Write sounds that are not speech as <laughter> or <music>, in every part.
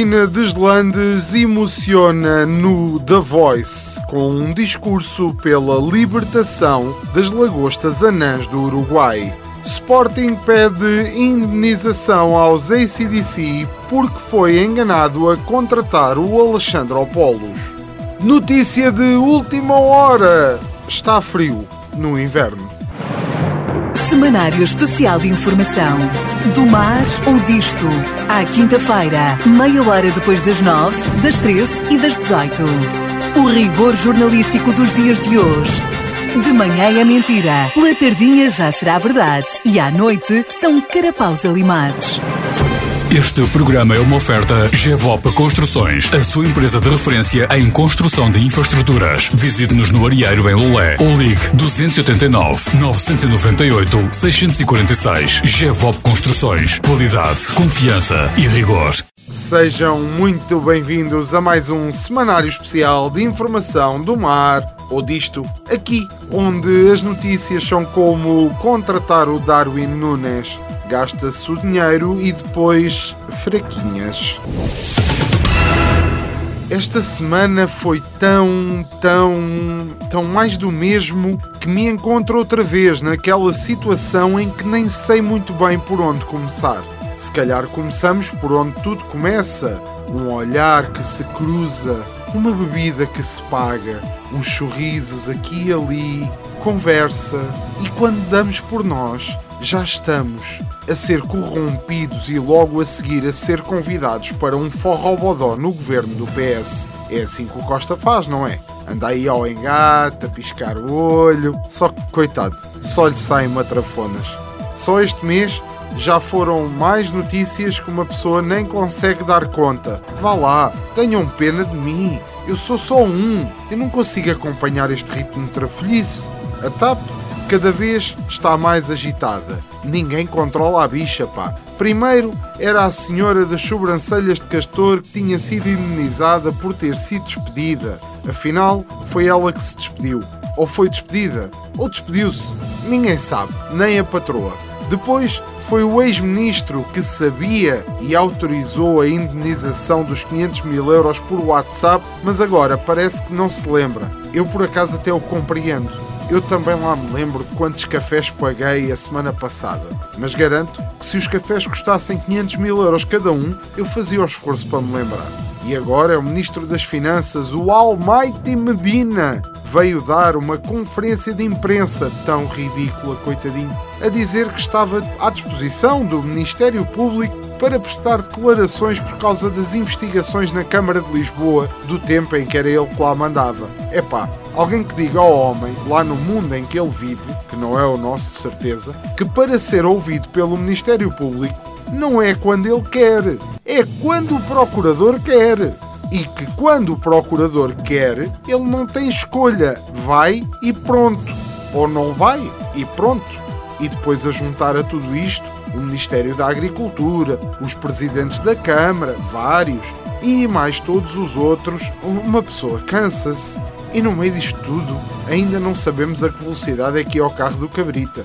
Carolina Deslandes emociona no The Voice com um discurso pela libertação das lagostas anãs do Uruguai. Sporting pede indenização aos ACDC porque foi enganado a contratar o Alexandre Opolos. Notícia de última hora: está frio no inverno. Semanário Especial de Informação. Do mar ou disto. À quinta-feira, meia hora depois das nove, das treze e das dezoito. O rigor jornalístico dos dias de hoje. De manhã é mentira, pela tardinha já será verdade e à noite são carapaus alimados. Este programa é uma oferta GEVOP Construções, a sua empresa de referência em construção de infraestruturas. Visite-nos no Arieiro em Lolé ou ligue 289 998 646. GEVOP Construções. Qualidade, confiança e rigor. Sejam muito bem-vindos a mais um semanário especial de informação do mar ou disto, aqui, onde as notícias são como contratar o Darwin Nunes gasta-se o dinheiro e depois fraquinhas. Esta semana foi tão, tão, tão mais do mesmo que me encontro outra vez naquela situação em que nem sei muito bem por onde começar. Se calhar começamos por onde tudo começa: um olhar que se cruza, uma bebida que se paga, uns sorrisos aqui e ali, conversa, e quando damos por nós, já estamos a ser corrompidos e logo a seguir a ser convidados para um forrobodó no governo do PS. É assim que o Costa faz, não é? Anda aí ao engate, a piscar o olho. Só que, coitado, só lhe saem matrafonas. Só este mês já foram mais notícias que uma pessoa nem consegue dar conta. Vá lá, tenham pena de mim. Eu sou só um. Eu não consigo acompanhar este ritmo trafolhice. A TAP cada vez está mais agitada. Ninguém controla a bicha, pá. Primeiro era a senhora das sobrancelhas de castor que tinha sido indenizada por ter sido despedida. Afinal, foi ela que se despediu. Ou foi despedida, ou despediu-se. Ninguém sabe, nem a patroa. Depois foi o ex-ministro que sabia e autorizou a indenização dos 500 mil euros por WhatsApp, mas agora parece que não se lembra. Eu por acaso até o compreendo eu também lá me lembro de quantos cafés paguei a semana passada, mas garanto que se os cafés custassem 500 mil euros cada um, eu fazia o esforço para me lembrar. E agora o Ministro das Finanças, o Almighty Medina, veio dar uma conferência de imprensa tão ridícula, coitadinho, a dizer que estava à disposição do Ministério Público para prestar declarações por causa das investigações na Câmara de Lisboa do tempo em que era ele que lá mandava. Epá, alguém que diga ao homem, lá no mundo em que ele vive, que não é o nosso de certeza, que para ser ouvido pelo Ministério Público não é quando ele quer, é quando o procurador quer e que quando o procurador quer, ele não tem escolha, vai e pronto, ou não vai e pronto. E depois a juntar a tudo isto o Ministério da Agricultura, os presidentes da Câmara, vários, e mais todos os outros, uma pessoa cansa-se. E no meio disto tudo, ainda não sabemos a que velocidade é que é o carro do Cabrita.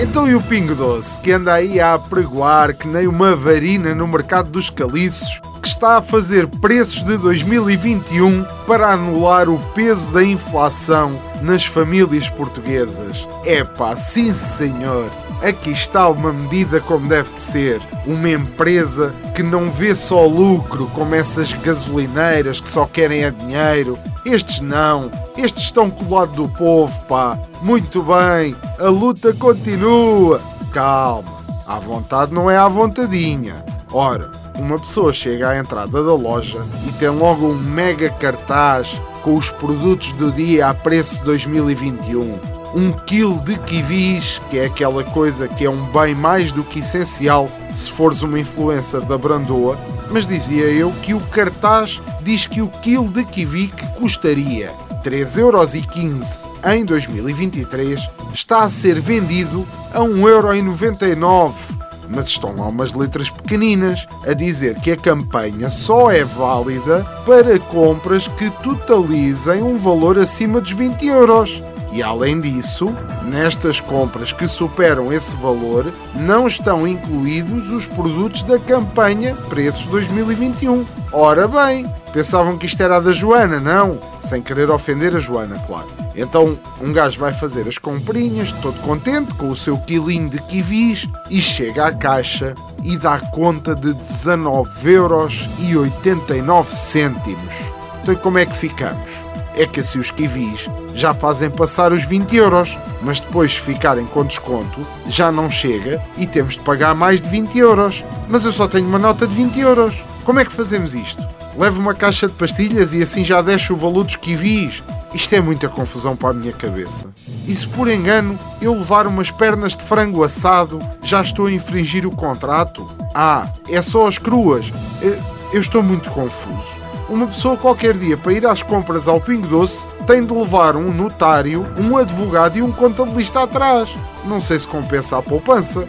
Então e o Pingo Doce, que anda aí a pregoar que nem uma varina no mercado dos caliços, que está a fazer preços de 2021 para anular o peso da inflação nas famílias portuguesas. É pá, sim senhor! Aqui está uma medida como deve de ser. Uma empresa que não vê só lucro, como essas gasolineiras que só querem a dinheiro. Estes não. Estes estão colados do povo, pá. Muito bem. A luta continua. Calma. À vontade não é à vontadinha. Ora, uma pessoa chega à entrada da loja e tem logo um mega cartaz com os produtos do dia a preço 2021 um quilo de kiwis, que é aquela coisa que é um bem mais do que essencial se fores uma influencer da Brandoa, mas dizia eu que o cartaz diz que o quilo de que custaria 3,15€ em 2023 está a ser vendido a 1,99€. Mas estão lá umas letras pequeninas a dizer que a campanha só é válida para compras que totalizem um valor acima dos 20 euros. E além disso, nestas compras que superam esse valor, não estão incluídos os produtos da campanha Preços 2021. Ora bem, pensavam que isto era da Joana, não? Sem querer ofender a Joana, claro. Então um gajo vai fazer as comprinhas, todo contente, com o seu quilinho de kiwis, e chega à caixa e dá conta de 19,89€. Então como é que ficamos? É que assim os kiwis já fazem passar os 20 euros, mas depois de ficarem com desconto já não chega e temos de pagar mais de 20 euros. Mas eu só tenho uma nota de 20 euros. Como é que fazemos isto? Levo uma caixa de pastilhas e assim já deixo o valor dos kiwis? Isto é muita confusão para a minha cabeça. E se por engano eu levar umas pernas de frango assado, já estou a infringir o contrato? Ah, é só as cruas? Eu estou muito confuso. Uma pessoa qualquer dia para ir às compras ao Pingo Doce tem de levar um notário, um advogado e um contabilista atrás. Não sei se compensa a poupança.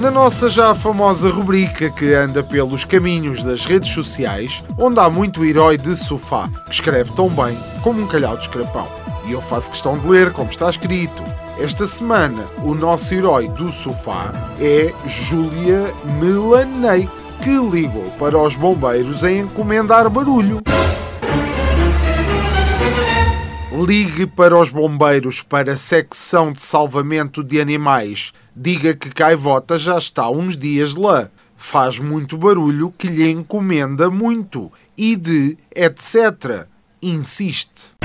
Na nossa já famosa rubrica que anda pelos caminhos das redes sociais, onde há muito herói de sofá, que escreve tão bem como um calhau de escrapão. E eu faço questão de ler como está escrito. Esta semana, o nosso herói do sofá é Júlia Melanei, que ligou para os bombeiros a encomendar barulho. Ligue para os bombeiros para a secção de salvamento de animais. Diga que Caivota já está uns dias lá. Faz muito barulho que lhe encomenda muito. E de etc. Insiste.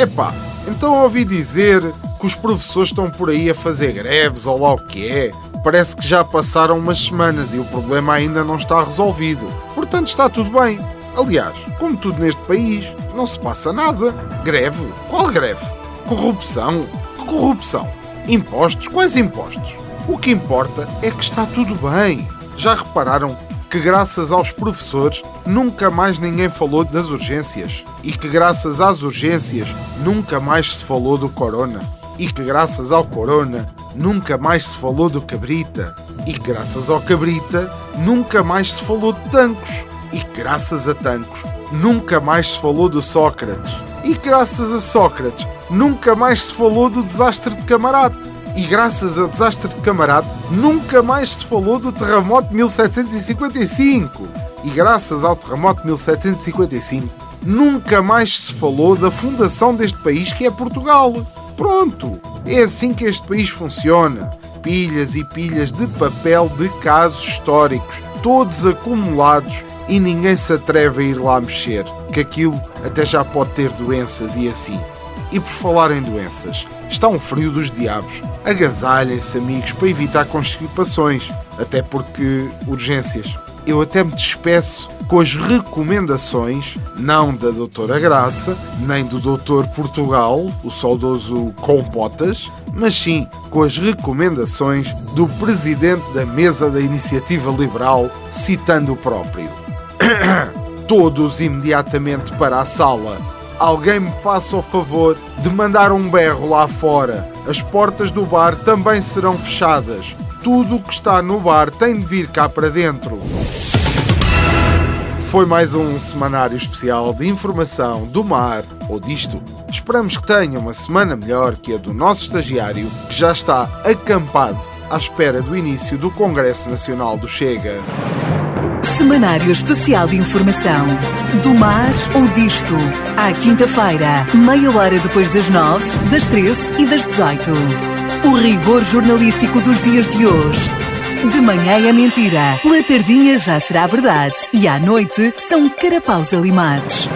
Epá, então ouvi dizer que os professores estão por aí a fazer greves ou lá o que é. Parece que já passaram umas semanas e o problema ainda não está resolvido. Portanto, está tudo bem. Aliás, como tudo neste país, não se passa nada. Greve? Qual greve? Corrupção? Que corrupção? Impostos? Quais impostos? O que importa é que está tudo bem. Já repararam que graças aos professores nunca mais ninguém falou das urgências. E que graças às urgências nunca mais se falou do corona. E que graças ao corona nunca mais se falou do cabrita. E que graças ao cabrita nunca mais se falou de tancos. E que graças a tancos nunca mais se falou do Sócrates. E que graças a Sócrates nunca mais se falou do desastre de Camarate e graças ao desastre de Camarate, nunca mais se falou do terremoto de 1755. E graças ao terremoto de 1755, nunca mais se falou da fundação deste país que é Portugal. Pronto, é assim que este país funciona. Pilhas e pilhas de papel de casos históricos, todos acumulados e ninguém se atreve a ir lá mexer, que aquilo até já pode ter doenças e assim. E por falar em doenças, está um frio dos diabos. Agasalhem-se, amigos, para evitar constipações, até porque urgências. Eu até me despeço com as recomendações, não da Doutora Graça, nem do Doutor Portugal, o saudoso Compotas, mas sim com as recomendações do Presidente da Mesa da Iniciativa Liberal, citando o próprio. <coughs> Todos imediatamente para a sala alguém me faça o favor de mandar um berro lá fora. As portas do bar também serão fechadas. Tudo o que está no bar tem de vir cá para dentro. Foi mais um semanário especial de informação do mar ou disto. Esperamos que tenha uma semana melhor que a do nosso estagiário, que já está acampado à espera do início do Congresso Nacional do Chega. Semanário Especial de Informação. Do mar ou disto. À quinta-feira, meia hora depois das nove, das treze e das dezoito. O rigor jornalístico dos dias de hoje. De manhã é mentira, pela tardinha já será verdade e à noite são carapaus alimados.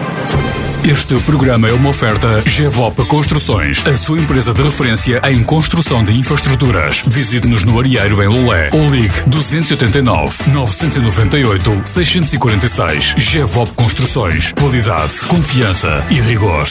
Este programa é uma oferta GEVOP Construções, a sua empresa de referência em construção de infraestruturas. Visite-nos no Arieiro em Lolé ou ligue 289 998 646. GEVOP Construções. Qualidade, confiança e rigor.